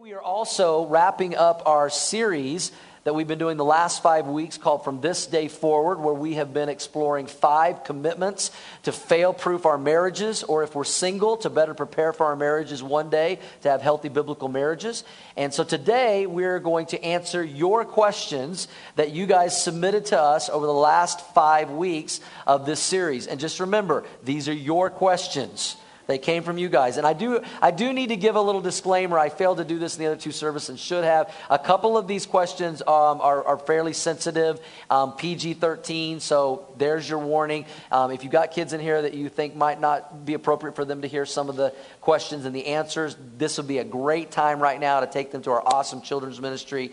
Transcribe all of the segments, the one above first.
We are also wrapping up our series that we've been doing the last five weeks called From This Day Forward, where we have been exploring five commitments to fail proof our marriages, or if we're single, to better prepare for our marriages one day to have healthy biblical marriages. And so today we're going to answer your questions that you guys submitted to us over the last five weeks of this series. And just remember, these are your questions. They came from you guys. And I do, I do need to give a little disclaimer. I failed to do this in the other two services and should have. A couple of these questions um, are, are, fairly sensitive, um, PG 13. So there's your warning. Um, if you've got kids in here that you think might not be appropriate for them to hear some of the questions and the answers, this would be a great time right now to take them to our awesome children's ministry.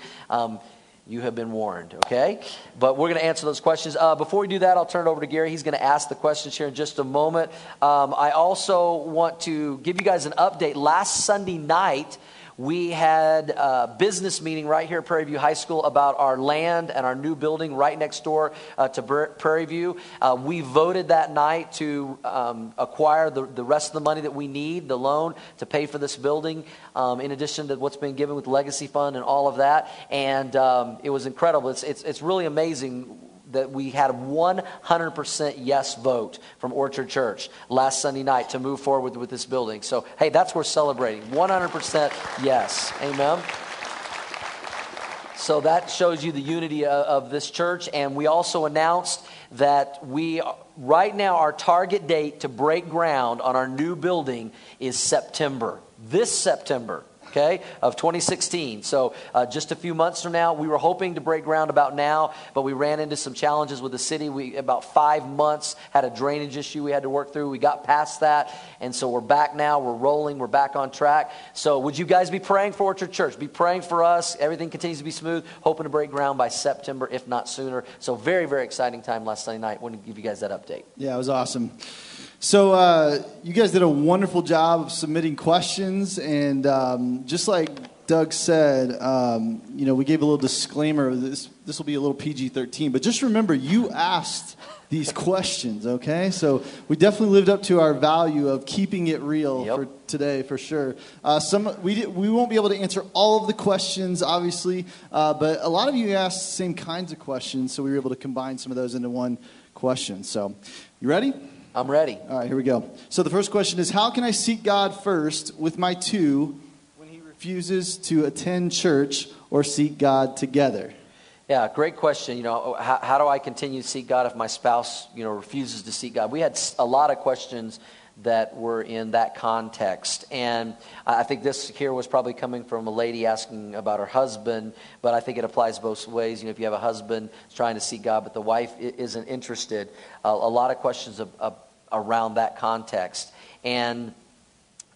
You have been warned, okay? But we're going to answer those questions. Uh, before we do that, I'll turn it over to Gary. He's going to ask the questions here in just a moment. Um, I also want to give you guys an update. Last Sunday night, we had a business meeting right here at Prairie View High School about our land and our new building right next door uh, to Prairie View. Uh, we voted that night to um, acquire the, the rest of the money that we need, the loan, to pay for this building, um, in addition to what's been given with Legacy Fund and all of that. And um, it was incredible. It's, it's, it's really amazing that we had 100% yes vote from Orchard Church last Sunday night to move forward with, this building. So, hey, that's worth celebrating. 100% yes. Amen. So that shows you the unity of, of this church. And we also announced that we, right now, our target date to break ground on our new building is September. This September okay, of 2016. So uh, just a few months from now, we were hoping to break ground about now, but we ran into some challenges with the city. We about five months had a drainage issue we had to work through. We got past that, and so we're back now. We're rolling. We're back on track. So would you guys be praying for Orchard Church? Be praying for us. Everything continues to be smooth. Hoping to break ground by September, if not sooner. So very, very exciting time last Sunday night. Wanted to give you guys that update. Yeah, it was awesome. So uh, you guys did a wonderful job of submitting questions, and um, just like Doug said, um, you know, we gave a little disclaimer. This this will be a little PG-13, but just remember, you asked these questions. Okay, so we definitely lived up to our value of keeping it real yep. for today, for sure. Uh, some we we won't be able to answer all of the questions, obviously, uh, but a lot of you asked the same kinds of questions, so we were able to combine some of those into one question. So, you ready? I'm ready. All right, here we go. So the first question is How can I seek God first with my two when he refuses to attend church or seek God together? Yeah, great question. You know, how, how do I continue to seek God if my spouse, you know, refuses to seek God? We had a lot of questions that were in that context. And I think this here was probably coming from a lady asking about her husband, but I think it applies both ways. You know, if you have a husband trying to seek God, but the wife isn't interested, uh, a lot of questions of, of around that context. And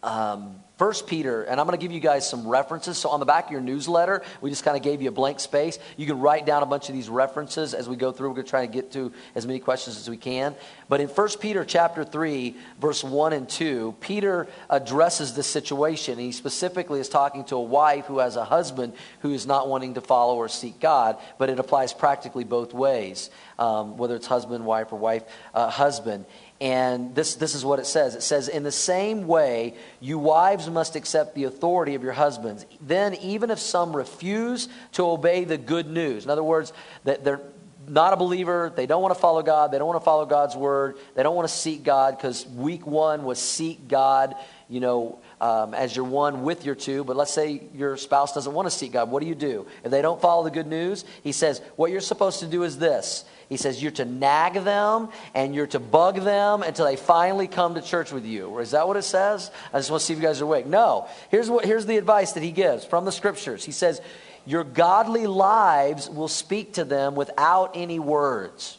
um, First Peter, and I'm going to give you guys some references. So on the back of your newsletter, we just kind of gave you a blank space. You can write down a bunch of these references as we go through. We're going to try to get to as many questions as we can. But in First Peter chapter 3, verse 1 and 2, Peter addresses the situation. He specifically is talking to a wife who has a husband who is not wanting to follow or seek God, but it applies practically both ways, um, whether it's husband, wife, or wife, uh, husband. And this, this is what it says it says, In the same way, you wives must accept the authority of your husbands. Then, even if some refuse to obey the good news, in other words, that they're not a believer, they don't want to follow God, they don't want to follow God's word, they don't want to seek God, because week one was seek God, you know, um, as your one with your two. But let's say your spouse doesn't want to seek God. What do you do? If they don't follow the good news, he says, What you're supposed to do is this he says you're to nag them and you're to bug them until they finally come to church with you. Is that what it says? I just want to see if you guys are awake. No. Here's, what, here's the advice that he gives from the scriptures. He says, Your godly lives will speak to them without any words.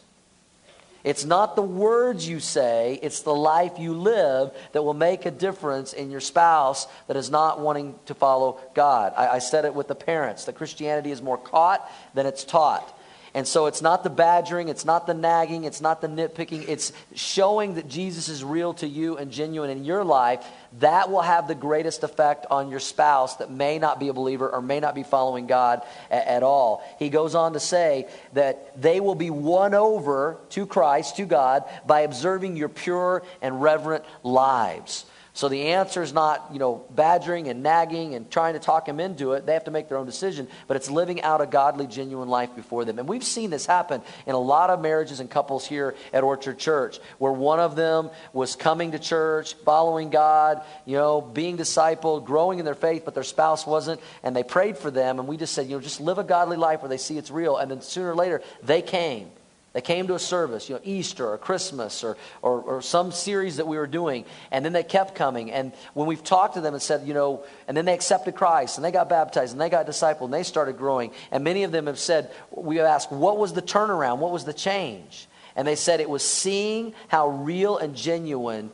It's not the words you say, it's the life you live that will make a difference in your spouse that is not wanting to follow God. I, I said it with the parents that Christianity is more caught than it's taught. And so it's not the badgering, it's not the nagging, it's not the nitpicking. It's showing that Jesus is real to you and genuine in your life. That will have the greatest effect on your spouse that may not be a believer or may not be following God a- at all. He goes on to say that they will be won over to Christ, to God, by observing your pure and reverent lives. So the answer is not, you know, badgering and nagging and trying to talk them into it. They have to make their own decision, but it's living out a godly, genuine life before them. And we've seen this happen in a lot of marriages and couples here at Orchard Church, where one of them was coming to church, following God, you know, being discipled, growing in their faith, but their spouse wasn't, and they prayed for them, and we just said, you know, just live a godly life where they see it's real. And then sooner or later, they came they came to a service, you know, Easter or Christmas or, or, or, some series that we were doing, and then they kept coming. And when we've talked to them and said, you know, and then they accepted Christ and they got baptized and they got discipled and they started growing. And many of them have said, we have asked, what was the turnaround? What was the change? And they said it was seeing how real and genuine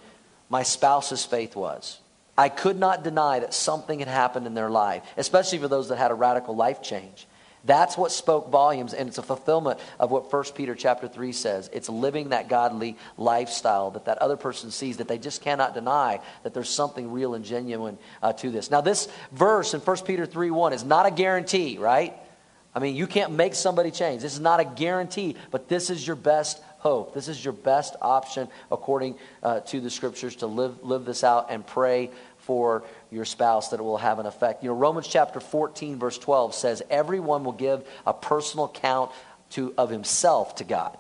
my spouse's faith was. I could not deny that something had happened in their life, especially for those that had a radical life change. That's what spoke volumes, and it's a fulfillment of what 1 Peter chapter 3 says. It's living that godly lifestyle that that other person sees, that they just cannot deny that there's something real and genuine uh, to this. Now, this verse in 1 Peter 3 1 is not a guarantee, right? I mean, you can't make somebody change. This is not a guarantee, but this is your best hope. This is your best option according uh, to the scriptures to live, live this out and pray for your spouse that it will have an effect. You know, Romans chapter 14, verse 12 says, Everyone will give a personal account to, of himself to God.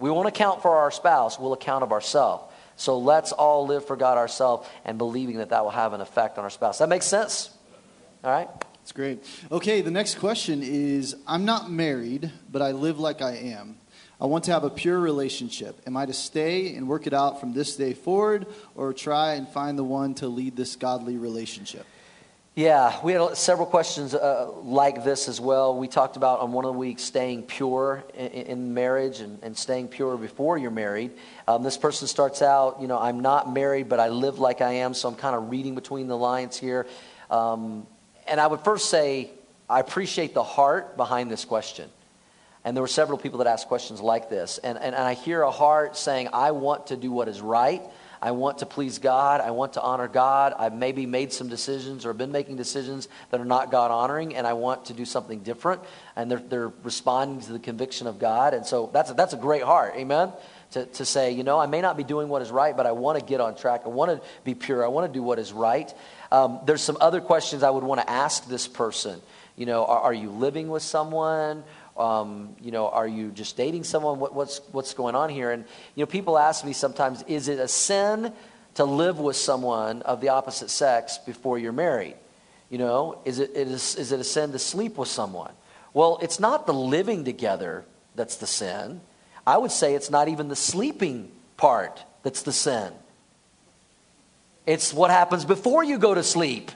We won't account for our spouse, we'll account of ourselves. So let's all live for God ourselves and believing that that will have an effect on our spouse. That makes sense? All right? That's great. Okay, the next question is I'm not married, but I live like I am. I want to have a pure relationship. Am I to stay and work it out from this day forward or try and find the one to lead this godly relationship? Yeah, we had several questions uh, like this as well. We talked about on one of the weeks staying pure in, in marriage and, and, staying pure before you're married. Um, this person starts out, you know, I'm not married, but I live like I am, so I'm kind of reading between the lines here. Um, and I would first say, I appreciate the heart behind this question. And there were several people that asked questions like this. And, and, and I hear a heart saying, I want to do what is right. I want to please God. I want to honor God. I've maybe made some decisions or been making decisions that are not God honoring, and I want to do something different. And they're, they're responding to the conviction of God. And so that's a, that's a great heart. Amen? To, to say, you know, I may not be doing what is right, but I want to get on track. I want to be pure. I want to do what is right. Um, there's some other questions I would want to ask this person. You know, are, are you living with someone? Um, you know, are you just dating someone? What, what's, what's going on here? And, you know, people ask me sometimes, is it a sin to live with someone of the opposite sex before you're married? You know, is it, it is, is it a sin to sleep with someone? Well, it's not the living together that's the sin. I would say it's not even the sleeping part that's the sin. It's what happens before you go to sleep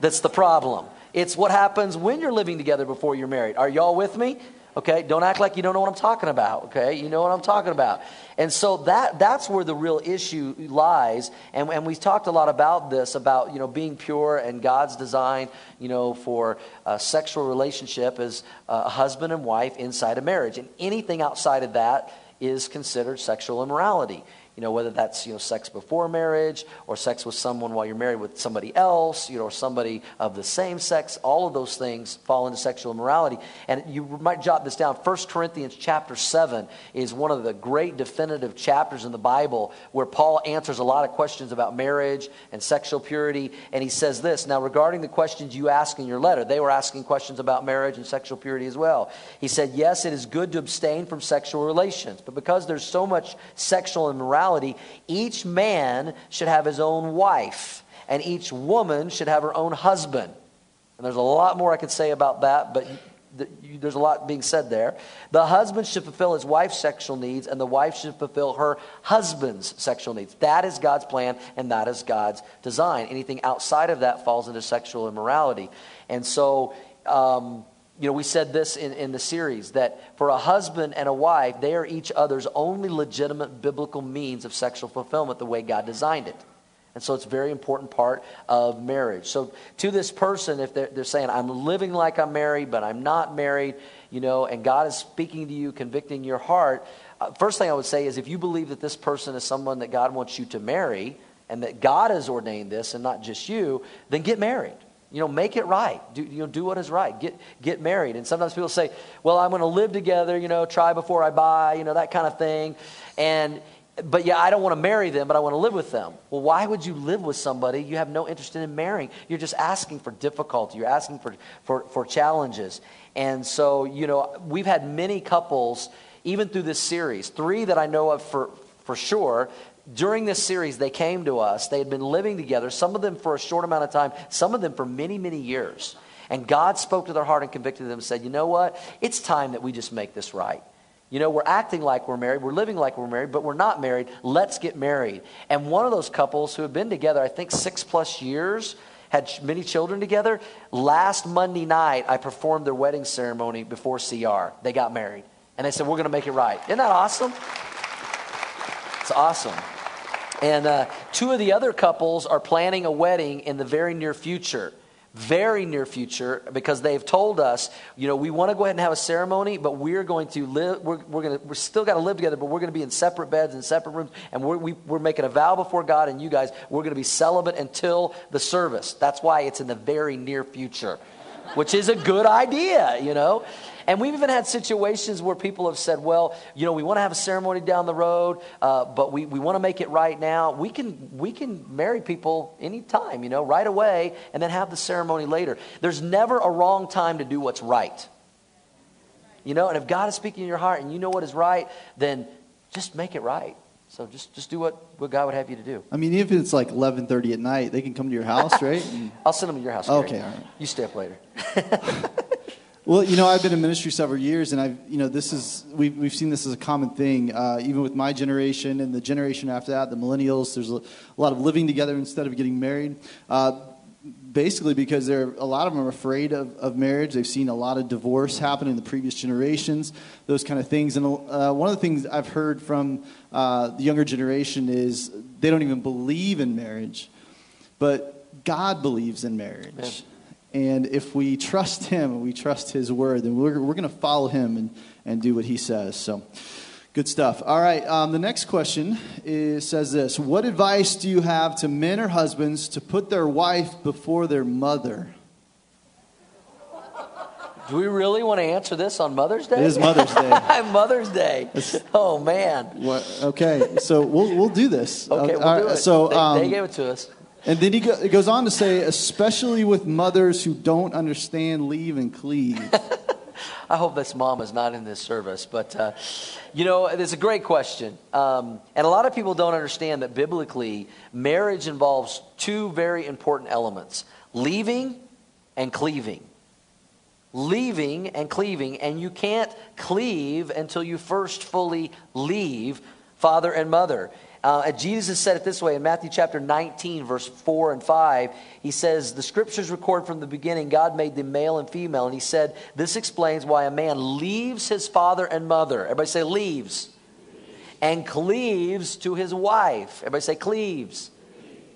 that's the problem. It's what happens when you're living together before you're married. Are y'all with me? Okay, don't act like you don't know what I'm talking about. Okay, you know what I'm talking about. And so that that's where the real issue lies. And, and we've talked a lot about this, about you know being pure and God's design, you know, for a sexual relationship as a husband and wife inside a marriage. And anything outside of that is considered sexual immorality you know, whether that's, you know, sex before marriage or sex with someone while you're married with somebody else, you know, or somebody of the same sex, all of those things fall into sexual immorality. And you might jot this down. 1 Corinthians chapter 7 is one of the great definitive chapters in the Bible where Paul answers a lot of questions about marriage and sexual purity. And he says this, now regarding the questions you ask in your letter, they were asking questions about marriage and sexual purity as well. He said, yes, it is good to abstain from sexual relations, but because there's so much sexual immorality, each man should have his own wife, and each woman should have her own husband. And there's a lot more I could say about that, but there's a lot being said there. The husband should fulfill his wife's sexual needs, and the wife should fulfill her husband's sexual needs. That is God's plan, and that is God's design. Anything outside of that falls into sexual immorality. And so, um, you know, we said this in, in the series that for a husband and a wife, they are each other's only legitimate biblical means of sexual fulfillment the way God designed it. And so it's a very important part of marriage. So to this person, if they're, they're saying, I'm living like I'm married, but I'm not married, you know, and God is speaking to you, convicting your heart, uh, first thing I would say is if you believe that this person is someone that God wants you to marry and that God has ordained this and not just you, then get married. You know, make it right. Do, you know, do what is right. Get, get married. And sometimes people say, well, I'm going to live together, you know, try before I buy, you know, that kind of thing. And but yeah, I don't want to marry them, but I want to live with them. Well, why would you live with somebody you have no interest in marrying? You're just asking for difficulty. You're asking for, for, for challenges. And so, you know, we've had many couples, even through this series, three that I know of for, for sure. During this series, they came to us. They had been living together, some of them for a short amount of time, some of them for many, many years. And God spoke to their heart and convicted them and said, you know what? It's time that we just make this right. You know, we're acting like we're married, we're living like we're married, but we're not married. Let's get married. And one of those couples who have been together, I think, six plus years, had many children together. Last Monday night, I performed their wedding ceremony before CR. They got married. And they said, We're going to make it right. Isn't that awesome? It's awesome. And uh, two of the other couples are planning a wedding in the very near future very near future because they've told us, you know, we want to go ahead and have a ceremony, but we're going to live, we're, we're going to, we're still got to live together, but we're going to be in separate beds and separate rooms. And we're, we, are we are making a vow before God and you guys, we're going to be celibate until the service. That's why it's in the very near future, which is a good idea, you know. And we've even had situations where people have said, well, you know, we want to have a ceremony down the road, uh, but we, we want to make it right now. We can, we can marry people anytime, you know, right away, and then have the ceremony later. There's never a wrong time to do what's right. You know, and if God is speaking in your heart and you know what is right, then just make it right. So just, just do what, what God would have you to do. I mean, if it's like 11.30 at night, they can come to your house, right? I'll send them to your house. Okay, all right. You stay up later. Well, you know, I've been in ministry several years, and I've, you know, this is we've we've seen this as a common thing, uh, even with my generation and the generation after that, the millennials. There's a, a lot of living together instead of getting married. Uh, basically, because they're a lot of them are afraid of, of marriage. They've seen a lot of divorce happen in the previous generations, those kind of things. And uh, one of the things I've heard from uh, the younger generation is they don't even believe in marriage, but God believes in marriage. And if we trust him and we trust his word, then we're, we're going to follow him and, and do what he says. So, good stuff. All right, um, the next question is, says this What advice do you have to men or husbands to put their wife before their mother? Do we really want to answer this on Mother's Day? It is Mother's Day. Mother's Day. Oh man. What, okay, so we'll we'll do this. Okay, we'll do it. So um, they, they, gave it to us. And then he go, it goes on to say, especially with mothers who don't understand leave and cleave. I hope this mom is not in this service, but uh, you know, it's a great question. Um, and a lot of people don't understand that biblically, marriage involves two very important elements leaving and cleaving. Leaving and cleaving, and you can't cleave until you first fully leave father and mother. Uh, Jesus said it this way in Matthew chapter 19, verse 4 and 5. He says, The scriptures record from the beginning, God made them male and female. And he said, This explains why a man leaves his father and mother. Everybody say, leaves. And cleaves to his wife. Everybody say, cleaves.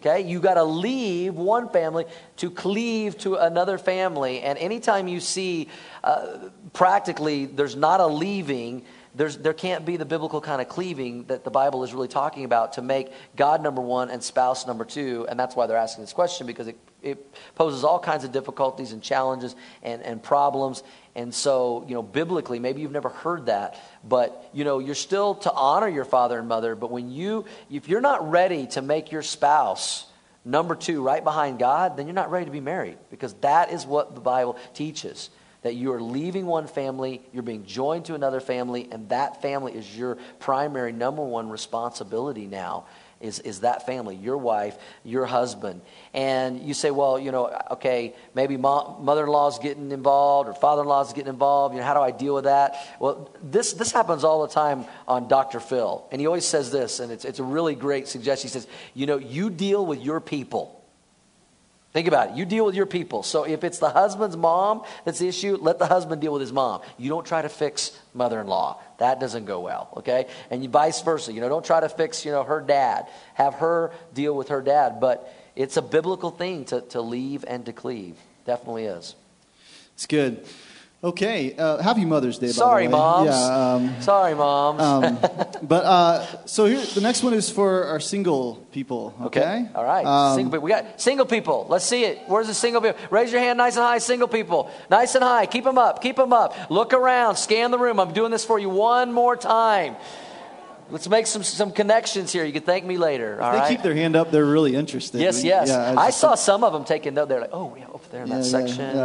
Okay, you got to leave one family to cleave to another family. And anytime you see uh, practically there's not a leaving, there's, there can't be the biblical kind of cleaving that the Bible is really talking about to make God number one and spouse number two. And that's why they're asking this question because it, it poses all kinds of difficulties and challenges and, and problems. And so, you know, biblically, maybe you've never heard that, but, you know, you're still to honor your father and mother. But when you, if you're not ready to make your spouse number two right behind God, then you're not ready to be married because that is what the Bible teaches that you are leaving one family, you're being joined to another family, and that family is your primary number one responsibility now. Is, is that family, your wife, your husband. And you say, well, you know, okay, maybe mother in law's getting involved or father in law's getting involved. You know, how do I deal with that? Well, this, this happens all the time on Dr. Phil. And he always says this, and it's, it's a really great suggestion. He says, you know, you deal with your people. Think about it. You deal with your people. So if it's the husband's mom that's the issue, let the husband deal with his mom. You don't try to fix mother-in-law. That doesn't go well, okay? And vice versa. You know, don't try to fix, you know, her dad. Have her deal with her dad. But it's a biblical thing to, to leave and to cleave. Definitely is. It's good. Okay, uh, happy Mother's Day. Sorry, moms. Yeah, um, Sorry, moms. um, but uh, so here, the next one is for our single people. Okay. okay. All right. Um, single people. We got single people. Let's see it. Where's the single people? Raise your hand, nice and high. Single people, nice and high. Keep them up. Keep them up. Look around. Scan the room. I'm doing this for you one more time. Let's make some, some connections here. You can thank me later. All they right? keep their hand up. They're really interested. Yes, We- yes. yeah, I just- saw some of them taking note. They're like, oh, yeah, over there in that Yeah, yeah, section.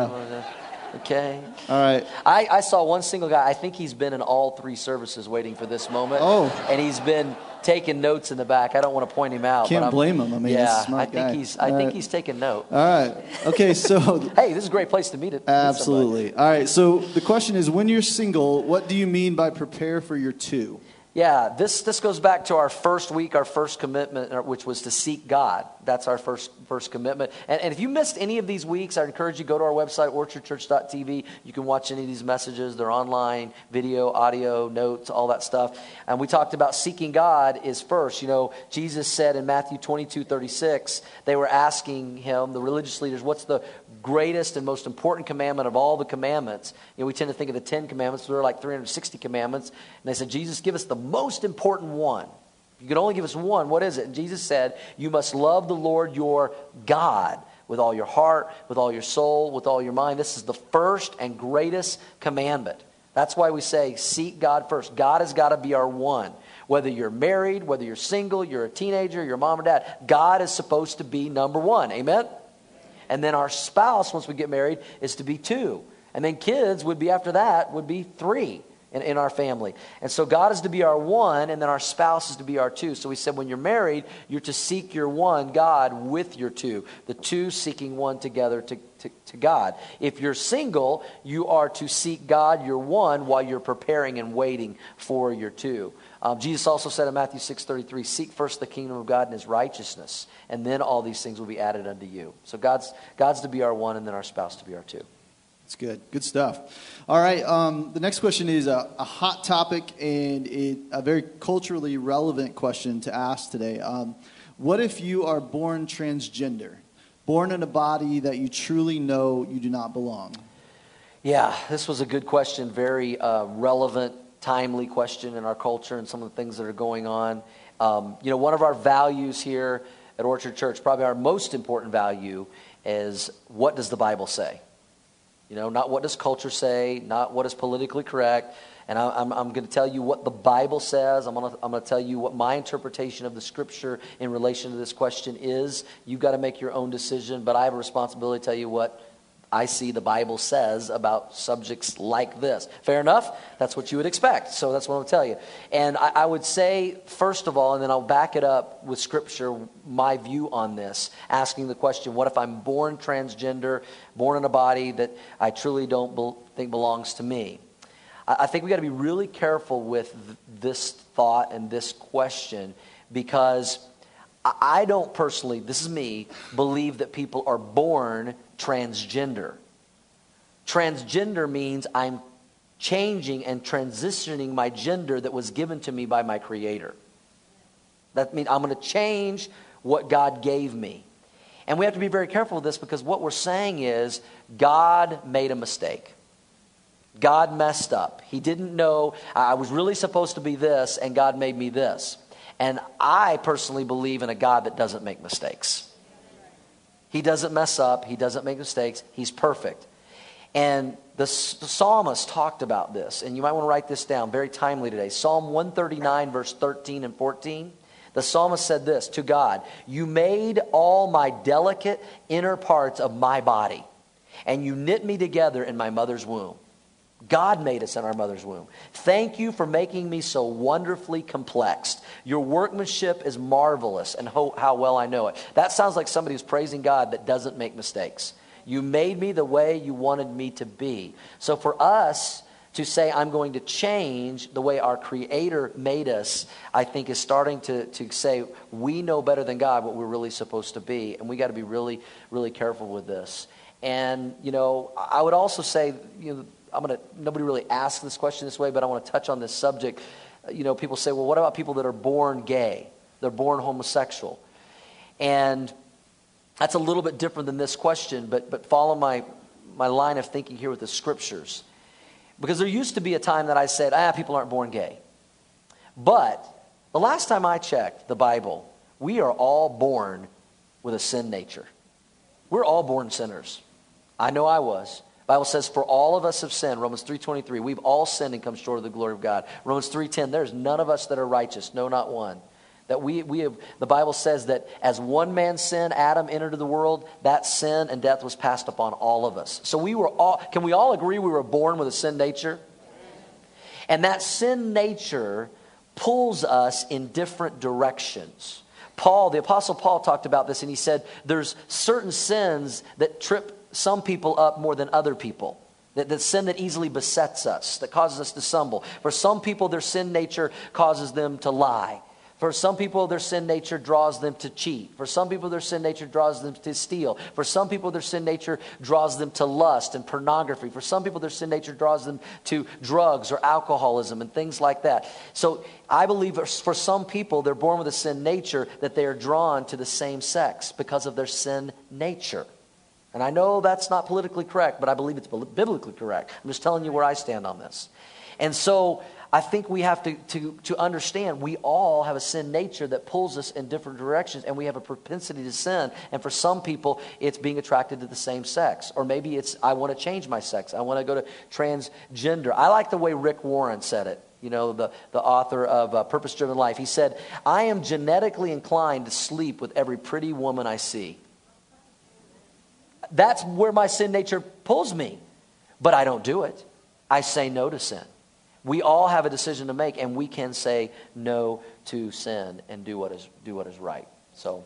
Okay. All right. I, I saw one single guy. I think he's been in all three services waiting for this moment. Oh. And he's been taking notes in the back. I don't want to point him out. Can't blame him. I mean, yeah, smart I think guy. he's. I All think right. he's taking note. All right. Okay. So Hey, this is a great place to meet it. absolutely. All right. So the question is, when you're single, what do you mean by prepare for your two? Yeah, this, this goes back to our first week, our first commitment, which was to seek God. That's our first, first commitment. And, and if you missed any of these weeks, I encourage you to go to our website, orchardchurch.tv. You can watch any of these messages. They're online, video, audio, notes, all that stuff. And we talked about seeking God is first. You know, Jesus said in Matthew 22, 36, they were asking him, the religious leaders, what's the greatest and most important commandment of all the commandments. You know, we tend to think of the Ten Commandments, but there are like 360 commandments. And they said, Jesus, give us the most important one. You could only give us one, what is it? And Jesus said, You must love the Lord your God with all your heart, with all your soul, with all your mind. This is the first and greatest commandment. That's why we say, Seek God first. God has got to be our one. Whether you're married, whether you're single, you're a teenager, you're mom or dad, God is supposed to be number one. Amen? And then our spouse, once we get married, is to be two. And then kids would be after that, would be three in, in our family. And so God is to be our one, and then our spouse is to be our two. So we said when you're married, you're to seek your one, God, with your two. The two seeking one together to, to, to God. If you're single, you are to seek God, your one, while you're preparing and waiting for your two. Um, Jesus also said in Matthew 6:33, "Seek first the kingdom of God and His righteousness, and then all these things will be added unto you." So God's God's to be our one, and then our spouse to be our two. That's good. Good stuff. All right. Um, the next question is a, a hot topic and it, a very culturally relevant question to ask today. Um, what if you are born transgender, born in a body that you truly know you do not belong? Yeah, this was a good question. Very uh, relevant, timely question in our culture and some of the things that are going on. Um, you know, one of our values here at Orchard Church, probably our most important value, is what does the Bible say? You know, not what does culture say, not what is politically correct. And I, I'm, I'm going to tell you what the Bible says. I'm going to tell you what my interpretation of the scripture in relation to this question is. You've got to make your own decision, but I have a responsibility to tell you what I see the Bible says about subjects like this. Fair enough? That's what you would expect. So that's what I'll tell you. And I, I, would say, first of all, and then I'll back it up with Scripture, my view on this, asking the question what if I'm born transgender, born in a body that I truly don't be- think belongs to me? I, I think we've got to be really careful with th- this thought and this question because I don't personally, this is me, believe that people are born transgender. Transgender means I'm changing and transitioning my gender that was given to me by my Creator. That means I'm going to change what God gave me. And we have to be very careful with this because what we're saying is God made a mistake. God messed up. He didn't know I was really supposed to be this, and God made me this. And I personally believe in a God that doesn't make mistakes. He doesn't mess up. He doesn't make mistakes. He's perfect. And the, the, psalmist talked about this, and you might want to write this down very timely today. Psalm 139, verse 13 and 14. The psalmist said this to God You made all my delicate inner parts of my body, and you knit me together in my mother's womb. God made us in our mother's womb. Thank you for making me so wonderfully complex. Your workmanship is marvelous, and ho- how well I know it. That sounds like somebody who's praising God that doesn't make mistakes. You made me the way you wanted me to be. So for us to say, I'm going to change the way our Creator made us, I think is starting to, to say, we know better than God what we're really supposed to be. And we got to be really, really careful with this. And, you know, I would also say, you know, I'm going to, nobody really asked this question this way, but I want to touch on this subject. You know, people say, well, what about people that are born gay? They're born homosexual. And that's a little bit different than this question, but, but follow my, my line of thinking here with the scriptures. Because there used to be a time that I said, ah, people aren't born gay. But the last time I checked the Bible, we are all born with a sin nature. We're all born sinners. I know I was. Bible says, for all of us have sinned. Romans 3.23, we've all sinned and come short of the glory of God. Romans 3.10, there's none of us that are righteous, no, not one. That we, we have, the Bible says that as one man sinned, Adam entered the world, that sin and death was passed upon all of us. So we were all, can we all agree we were born with a sin nature? And that sin nature pulls us in different directions. Paul, the Apostle Paul talked about this and he said there's certain sins that trip some people up more than other people. That, sin that easily besets us, that causes us to stumble. For some people, their sin nature causes them to lie. For some people, their sin nature draws them to cheat. For some people, their sin nature draws them to steal. For some people, their sin nature draws them to lust and pornography. For some people, their sin nature draws them to drugs or alcoholism and things like that. So I believe for some people, they're born with a sin nature that they are drawn to the same sex because of their sin nature. And I know that's not politically correct, but I believe it's biblically correct. I'm just telling you where I stand on this. And so I think we have to, to, to understand we all have a sin nature that pulls us in different directions, and we have a propensity to sin. And for some people, it's being attracted to the same sex. Or maybe it's, I want to change my sex. I want to go to transgender. I like the way Rick Warren said it, you know, the, the author of uh, Purpose Driven Life. He said, I am genetically inclined to sleep with every pretty woman I see. That's where my sin nature pulls me. But I don't do it. I say no to sin. We all have a decision to make, and we can say no to sin and do what is, do what is right. So,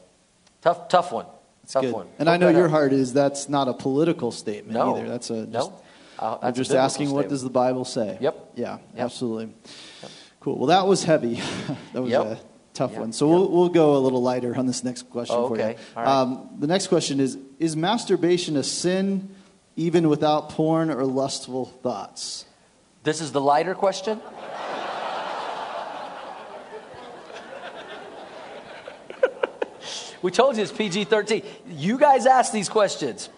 tough, tough one. That's tough good. one. And I know your heart is that's not a political statement no. either. That's a just, no. Uh, I'm just asking statement. what does the Bible say. Yep. Yeah, yep. absolutely. Yep. Cool. Well, that was heavy. that was yep. a tough one. So we'll, we'll go a little lighter on this next question oh, for okay. you. Um, the next question is Is masturbation a sin even without porn or lustful thoughts? This is the lighter question? We told you it's PG 13. You guys ask these questions.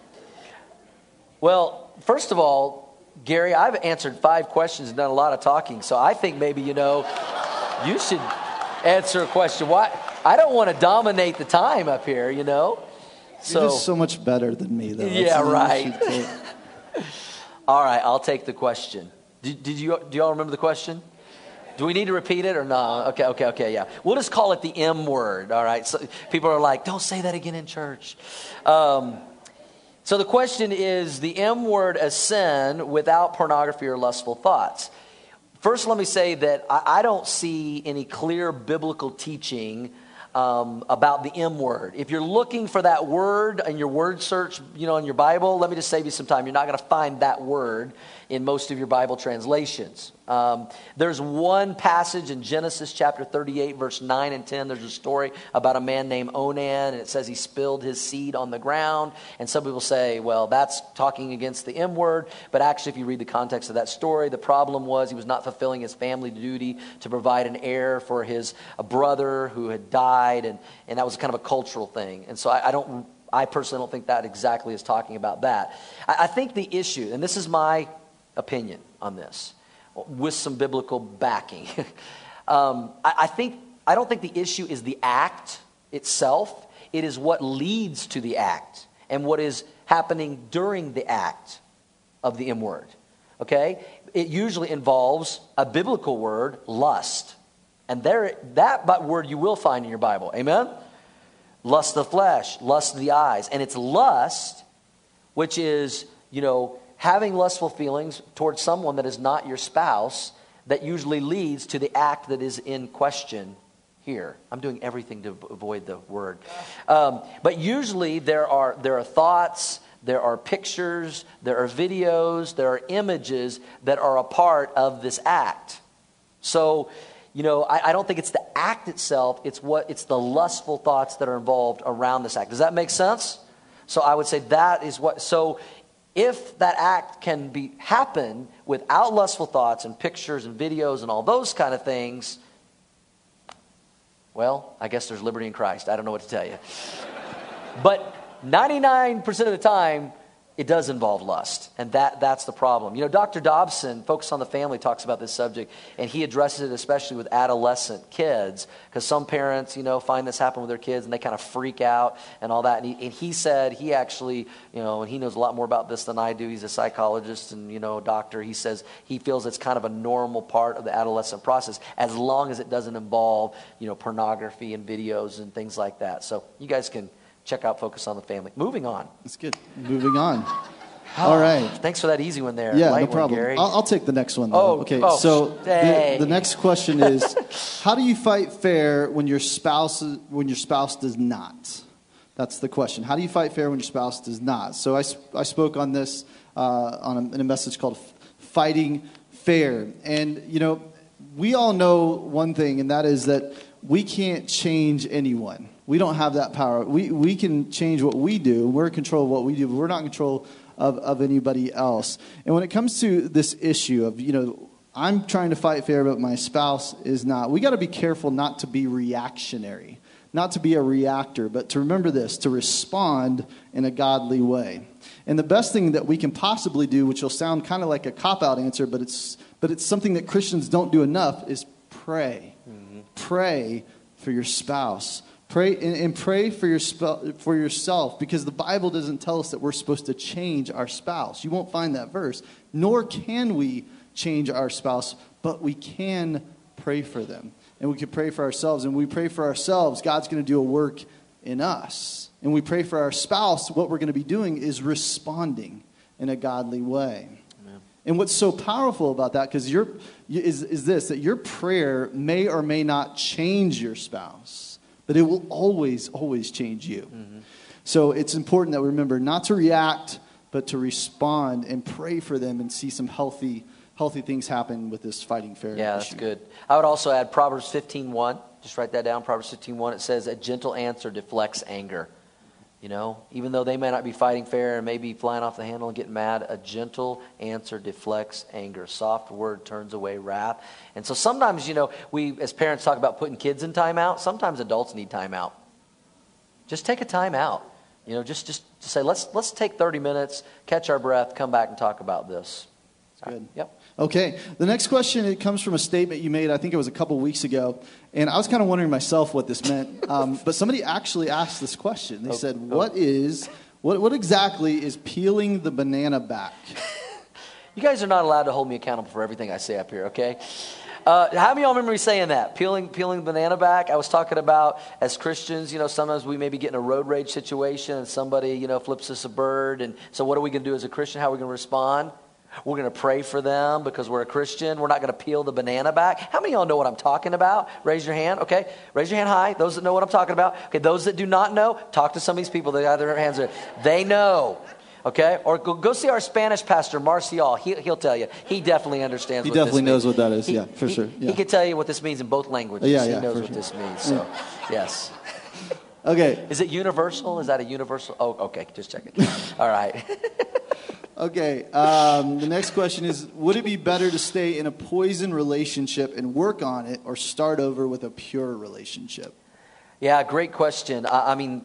Well, first of all, Gary, I've answered five questions and done a lot of talking, so I think maybe, you know, you should answer a question. Why? I don't want to dominate the time up here, you know? So, You're just so much better than me, though. Yeah, right. all right, I'll take the question. Did, did you, do y'all remember the question? Do we need to repeat it or no? Okay, okay, okay, yeah. We'll just call it the M word, all right? So people are like, don't say that again in church. Um, so the question is the M word a sin without pornography or lustful thoughts? First, let me say that I, I don't see any clear biblical teaching um, about the M word. If you're looking for that word in your word search, you know, in your Bible, let me just save you some time. You're not going to find that word in most of your Bible translations. Um, there's one passage in Genesis chapter 38, verse 9 and 10. There's a story about a man named Onan, and it says he spilled his seed on the ground. And some people say, well, that's talking against the M word. But actually, if you read the context of that story, the problem was he was not fulfilling his family duty to provide an heir for his brother who had died. And, and that was kind of a cultural thing. And so I, I don't. I personally don't think that exactly is talking about that. I, I think the issue, and this is my opinion on this with some biblical backing. um, I, I, think, I don't think the issue is the act itself, it is what leads to the act and what is happening during the act of the M word. Okay? It usually involves a biblical word, lust. And there, that word you will find in your Bible. Amen? Lust of the flesh, lust of the eyes. And it's lust, which is, you know, having lustful feelings towards someone that is not your spouse that usually leads to the act that is in question here. I'm doing everything to avoid the word. Um, but usually there are, there are thoughts, there are pictures, there are videos, there are images that are a part of this act. So, you know, I, I, don't think it's the act itself, it's what it's the lustful thoughts that are involved around this act. Does that make sense? So I would say that is what so if that act can be happen without lustful thoughts and pictures and videos and all those kind of things, well, I guess there's liberty in Christ. I don't know what to tell you. but 99% of the time, it does involve lust and that, that's the problem. You know dr dobson focus on the family talks about this subject and he addresses it especially with adolescent kids because some parents you know find this happen with their kids and they kind of freak out and all that and he, and he said he actually you know and he knows a lot more about this than i do he's a psychologist and you know doctor he says he feels it's kind of a normal part of the adolescent process as long as it doesn't involve you know pornography and videos and things like that. So you guys can check out Focus on the Family. Moving on. That's good. Moving on. All right. Thanks for that easy one there. Yeah, Light no one, problem. Gary. I'll, I'll take the next one. Though. Oh, okay. oh, so the, the next question is, how do you fight fair when your spouse when your spouse does not? That's the question. How do you fight fair when your spouse does not? So I, I spoke on this uh, on a, in a message called "Fighting Fair," and you know, we all know one thing, and that is that we can't change anyone. We don't have that power. We, we can change what we do. We're in control of what we do, but we're not in control of, of anybody else. And when it comes to this issue of, you know, I'm trying to fight fair, but my spouse is not, we got to be careful not to be reactionary, not to be a reactor, but to remember this, to respond in a godly way. And the best thing that we can possibly do, which will sound kind of like a cop out answer, but it's, but it's something that Christians don't do enough, is pray. Mm-hmm. Pray for your spouse. Pray and, and pray for your sp- for yourself because the Bible doesn't tell us that we're supposed to change our spouse. You won't find that verse. Nor can we change our spouse, but we can pray for them. And we can pray for ourselves. And we pray for ourselves, God's going to do a work in us. And we pray for our spouse, what we're going to be doing is responding in a godly way. And what's so powerful about that, because your is, is this that your prayer may or may not change your spouse, but it will always, always change you. Mm-hmm. So it's important that we remember not to react, but to respond and pray for them and see some healthy, healthy things happen with this fighting fair. Yeah, that's good. I would also add Proverbs 15.1. Just write that down. Proverbs 15.1. It says, a gentle answer deflects anger. You know, even though they may not be fighting fair and may be flying off the handle and getting mad, a gentle answer deflects anger. Soft word turns away wrath. And so sometimes, you know, we as parents talk about putting kids in timeout. Sometimes adults need timeout. Just take a timeout. You know, just just to say let's let's take 30 minutes, catch our breath, come back and talk about this. good. Yep. Okay. The next question it comes from a statement you made. I think it was a couple weeks ago, and I was kind of wondering myself what this meant. Um, but somebody actually asked this question. They Oh, said, oh. "What is what? What exactly is peeling the banana back?" You guys are not allowed to hold me accountable for everything I say up here, okay? Uh, how many of y'all remember me saying that? Peeling, peeling the banana back? I was talking about as Christians, you know, sometimes we maybe get in a road rage situation and somebody, you know, flips us a bird. And so what are we going to do as a Christian? How are we going to respond? We're going to pray for them because we're a Christian. We're not going to peel the banana back. How many of y'all know what I'm talking about? Raise your hand, okay? Raise your hand high. Those that know what I'm talking about. Okay, those that do not know, talk to some of these people that have their hands there. They know. Okay? Or go, go see our Spanish pastor, Marcial. He, he'll tell you. He definitely understands He what this definitely knows means. what that is. He- Yeah, for he- sure. He can tell you what this means in both languages. Yeah, he yeah, knows for what sure. this means. So, yes. Okay. Is it universal? Is that a universal? Oh, okay. Just checking. All right. Okay. Um, the next question is: Would it be better to stay in a poison relationship and work on it, or start over with a pure relationship? Yeah, great question. I, I mean,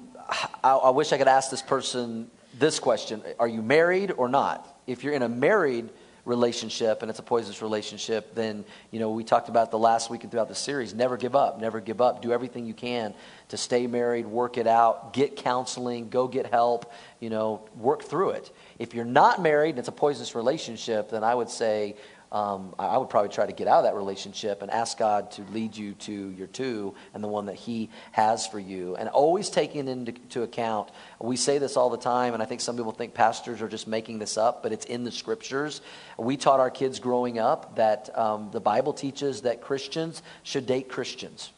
I, I wish I could ask this person this question Are you married or not? If you're in a married relationship and it's a poisonous relationship, then, you know, we talked about the last week and throughout the series never give up, never give up. Do everything you can to stay married, work it out, get counseling, go get help, you know, work through it. If you're not married and it's a poisonous relationship, then I would say, um, I would probably try to get out of that relationship and ask God to lead you to your two and the one that He has for you. And always taking into to account, we say this all the time, and I think some people think pastors are just making this up, but it's in the scriptures. We taught our kids growing up that um, the Bible teaches that Christians should date Christians.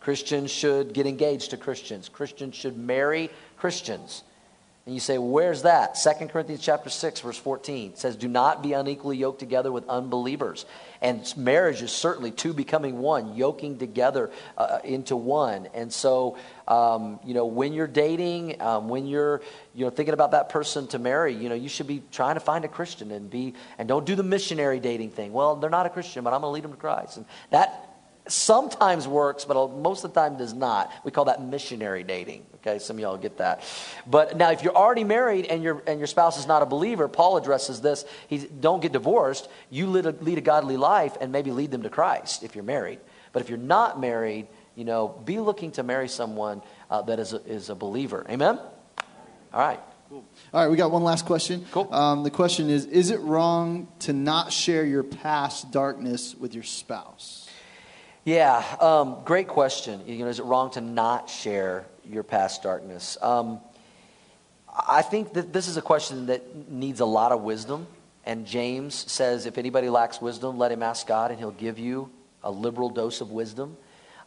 Christians should get engaged to Christians. Christians should marry Christians. And you say, where's that? 2 Corinthians chapter 6, verse 14 says, Do not be unequally yoked together with unbelievers. And marriage is certainly two becoming one, yoking together uh, into one. And so, um, you know, when you're dating, um, when you're, you know, thinking about that person to marry, you know, you should be trying to find a Christian and be, and don't do the missionary dating thing. Well, they're not a Christian, but I'm going to lead them to Christ. And that, sometimes works, but most of the time does not. We call that missionary dating. Okay, some of y'all get that. But now, if you're already married and your and your spouse is not a believer, Paul addresses this. He don't get divorced. You lead a, lead a godly life and maybe lead them to Christ if you're married. But if you're not married, you know, be looking to marry someone uh, that is a, is a believer. Amen. All right. Cool. All right, we got one last question. Cool. Um, the question is Is it wrong to not share your past darkness with your spouse? Yeah, um, great question. You know, is it wrong to not share your past darkness? Um, I think that this is a question that needs a lot of wisdom. And James says, if anybody lacks wisdom, let him ask God, and he'll give you a liberal dose of wisdom.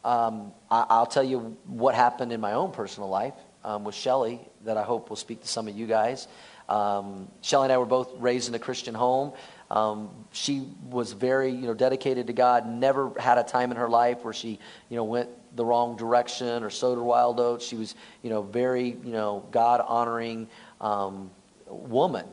Um, I, will tell you what happened in my own personal life um, with Shelly that I hope will speak to some of you guys. Um, Shelly and I were both raised in a Christian home. Um, she was very, you know, dedicated to God. Never had a time in her life where she, you know, went the wrong direction or sowed her wild oats. She was, you know, very, you know, God honoring um, woman,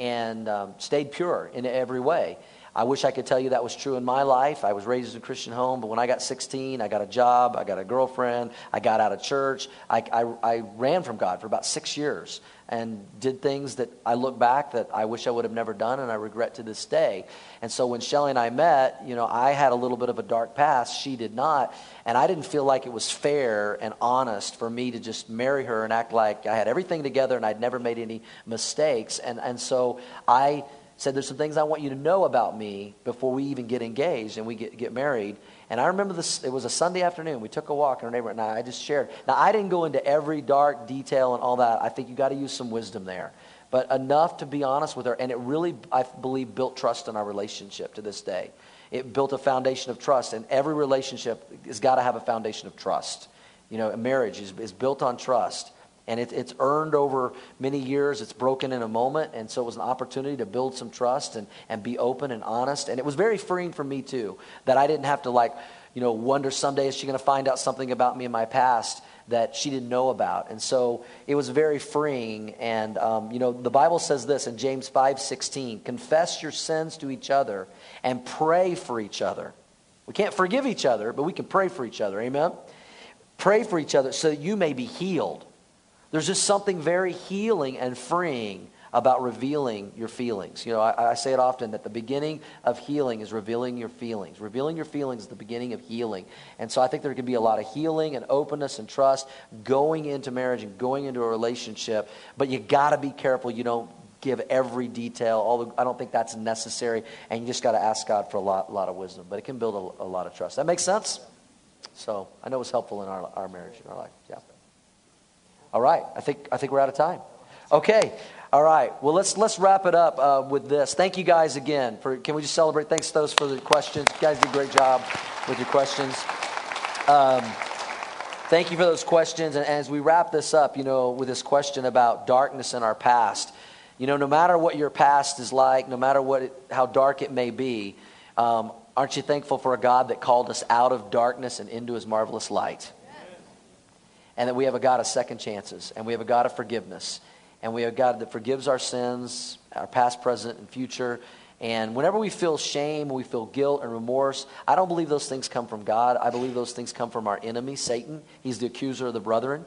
and um, stayed pure in every way. I wish I could tell you that was true in my life. I was raised in a Christian home, but when I got 16, I got a job, I got a girlfriend, I got out of church. I, I, I ran from God for about six years and did things that I look back that I wish I would have never done and I regret to this day. And so when Shelly and I met, you know, I had a little bit of a dark past. She did not. And I didn't feel like it was fair and honest for me to just marry her and act like I had everything together and I'd never made any mistakes. And, and so I said, There's some things I want you to know about me before we even get engaged and we get, get married. And I remember this, it was a Sunday afternoon. We took a walk in our neighborhood, and I just shared. Now, I didn't go into every dark detail and all that. I think you got to use some wisdom there. But enough to be honest with her. And it really, I believe, built trust in our relationship to this day. It built a foundation of trust. And every relationship has got to have a foundation of trust. You know, a marriage is, is built on trust. And it, it's earned over many years. It's broken in a moment. And so it was an opportunity to build some trust and, and be open and honest. And it was very freeing for me, too, that I didn't have to, like, you know, wonder someday is she going to find out something about me in my past that she didn't know about. And so it was very freeing. And, um, you know, the Bible says this in James 5 16 confess your sins to each other and pray for each other. We can't forgive each other, but we can pray for each other. Amen? Pray for each other so that you may be healed. There's just something very healing and freeing about revealing your feelings. You know, I, I, say it often that the beginning of healing is revealing your feelings. Revealing your feelings is the beginning of healing. And so I think there can be a lot of healing and openness and trust going into marriage and going into a relationship. But you got to be careful you don't give every detail. Although I don't think that's necessary. And you just got to ask God for a lot, lot of wisdom. But it can build a, a lot of trust. That makes sense? So I know it was helpful in our, our marriage, in our life. Yeah. All right, I think, I think we're out of time. Okay, all right. Well, let's, let's wrap it up uh, with this. Thank you guys again. For, can we just celebrate? Thanks those for the questions. You guys did a great job with your questions. Um, thank you for those questions. And as we wrap this up, you know, with this question about darkness in our past, you know, no matter what your past is like, no matter what it, how dark it may be, um, aren't you thankful for a God that called us out of darkness and into his marvelous light? And that we have a God of second chances, and we have a God of forgiveness, and we have a God that forgives our sins, our past, present, and future. And whenever we feel shame, we feel guilt and remorse, I don't believe those things come from God. I believe those things come from our enemy, Satan. He's the accuser of the brethren.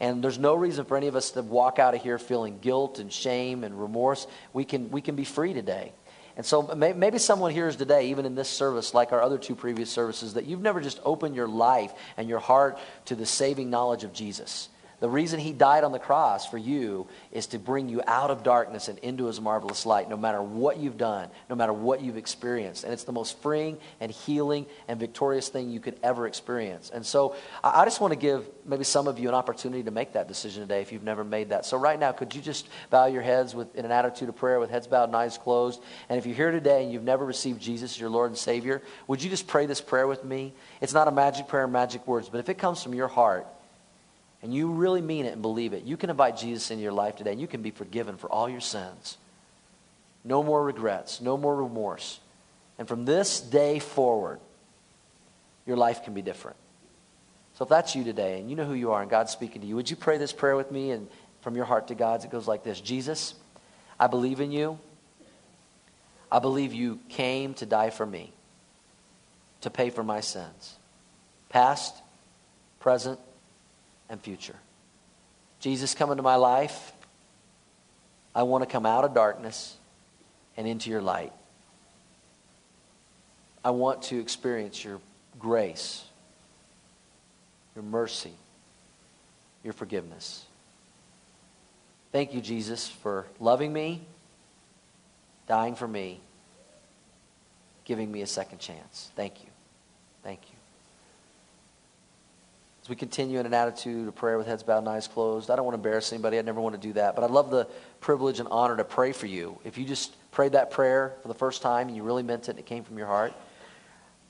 And there's no reason for any of us to walk out of here feeling guilt and shame and remorse. We can, we can be free today. And so maybe someone here is today, even in this service, like our other two previous services, that you've never just opened your life and your heart to the saving knowledge of Jesus. The reason he died on the cross for you is to bring you out of darkness and into his marvelous light, no matter what you've done, no matter what you've experienced. And it's the most freeing and healing and victorious thing you could ever experience. And so I just want to give maybe some of you an opportunity to make that decision today if you've never made that. So right now, could you just bow your heads with, in an attitude of prayer with heads bowed and eyes closed? And if you're here today and you've never received Jesus as your Lord and Savior, would you just pray this prayer with me? It's not a magic prayer, magic words, but if it comes from your heart, and you really mean it and believe it, you can invite Jesus into your life today and you can be forgiven for all your sins. No more regrets, no more remorse. And from this day forward, your life can be different. So if that's you today and you know who you are and God's speaking to you, would you pray this prayer with me and from your heart to God's? It goes like this Jesus, I believe in you. I believe you came to die for me, to pay for my sins. past, present, and future. Jesus, come into my life. I want to come out of darkness and into your light. I want to experience your grace, your mercy, your forgiveness. Thank you, Jesus, for loving me, dying for me, giving me a second chance. Thank you. Thank you. As we continue in an attitude of prayer with heads bowed and eyes closed, I don't want to embarrass anybody. I never want to do that. But I'd love the privilege and honor to pray for you. If you just prayed that prayer for the first time and you really meant it and it came from your heart,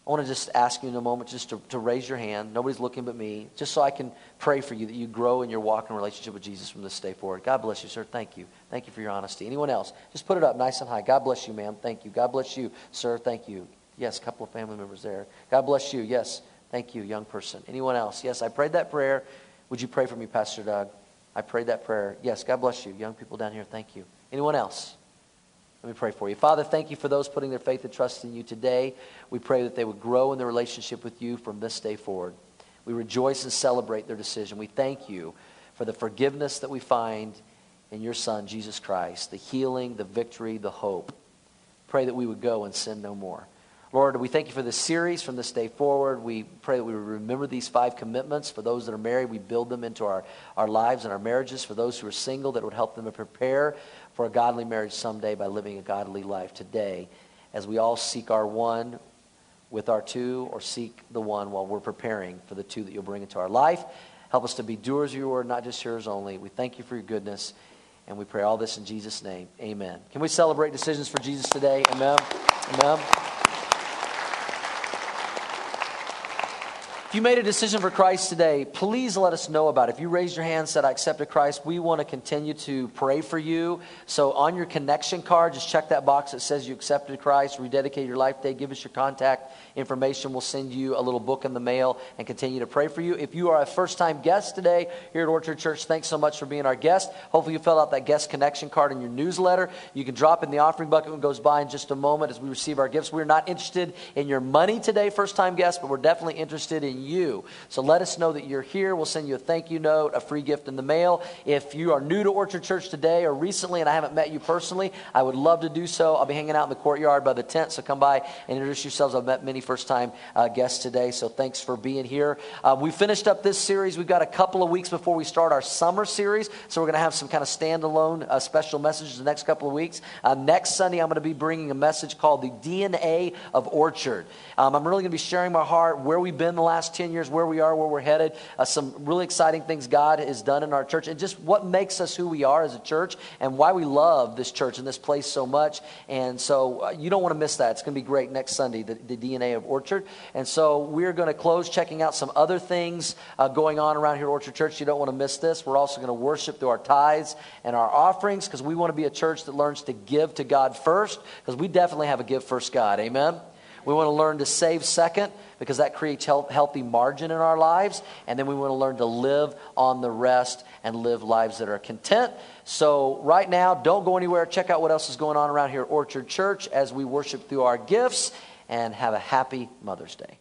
I want to just ask you in a moment just to, to raise your hand. Nobody's looking but me, just so I can pray for you that you grow in your walk and relationship with Jesus from this day forward. God bless you, sir. Thank you. Thank you for your honesty. Anyone else? Just put it up nice and high. God bless you, ma'am. Thank you. God bless you, sir. Thank you. Yes, a couple of family members there. God bless you. Yes. Thank you, young person. Anyone else? Yes, I prayed that prayer. Would you pray for me, Pastor Doug? I prayed that prayer. Yes, God bless you. Young people down here, thank you. Anyone else? Let me pray for you. Father, thank you for those putting their faith and trust in you today. We pray that they would grow in their relationship with you from this day forward. We rejoice and celebrate their decision. We thank you for the forgiveness that we find in your Son, Jesus Christ, the healing, the victory, the hope. Pray that we would go and sin no more. Lord, we thank you for this series from this day forward. We pray that we remember these five commitments. For those that are married, we build them into our, our lives and our marriages. For those who are single, that would help them to prepare for a godly marriage someday by living a godly life today as we all seek our one with our two or seek the one while we're preparing for the two that you'll bring into our life. Help us to be doers of your word, not just hearers only. We thank you for your goodness. And we pray all this in Jesus' name. Amen. Can we celebrate decisions for Jesus today? Amen. Amen. If you made a decision for Christ today, please let us know about it. If you raised your hand and said, I accepted Christ, we want to continue to pray for you. So on your connection card, just check that box that says you accepted Christ, rededicated your life day, Give us your contact information. We'll send you a little book in the mail and continue to pray for you. If you are a first time guest today here at Orchard Church, thanks so much for being our guest. Hopefully, you fill out that guest connection card in your newsletter. You can drop in the offering bucket when it goes by in just a moment as we receive our gifts. We're not interested in your money today, first time guest, but we're definitely interested in you. So let us know that you're here. We'll send you a thank you note, a free gift in the mail. If you are new to Orchard Church today or recently and I haven't met you personally, I would love to do so. I'll be hanging out in the courtyard by the tent, so come by and introduce yourselves. I've met many first time uh, guests today, so thanks for being here. Uh, we finished up this series. We've got a couple of weeks before we start our summer series, so we're going to have some kind of standalone uh, special messages the next couple of weeks. Uh, next Sunday, I'm going to be bringing a message called The DNA of Orchard. Um, I'm really going to be sharing my heart, where we've been the last 10 years, where we are, where we're headed, uh, some really exciting things God has done in our church, and just what makes us who we are as a church and why we love this church and this place so much. And so uh, you don't want to miss that. It's going to be great next Sunday, the, the DNA of Orchard. And so we're going to close checking out some other things uh, going on around here at Orchard Church. You don't want to miss this. We're also going to worship through our tithes and our offerings because we want to be a church that learns to give to God first because we definitely have a give first God. Amen. We want to learn to save second because that creates healthy margin in our lives. And then we want to learn to live on the rest and live lives that are content. So, right now, don't go anywhere. Check out what else is going on around here at Orchard Church as we worship through our gifts and have a happy Mother's Day.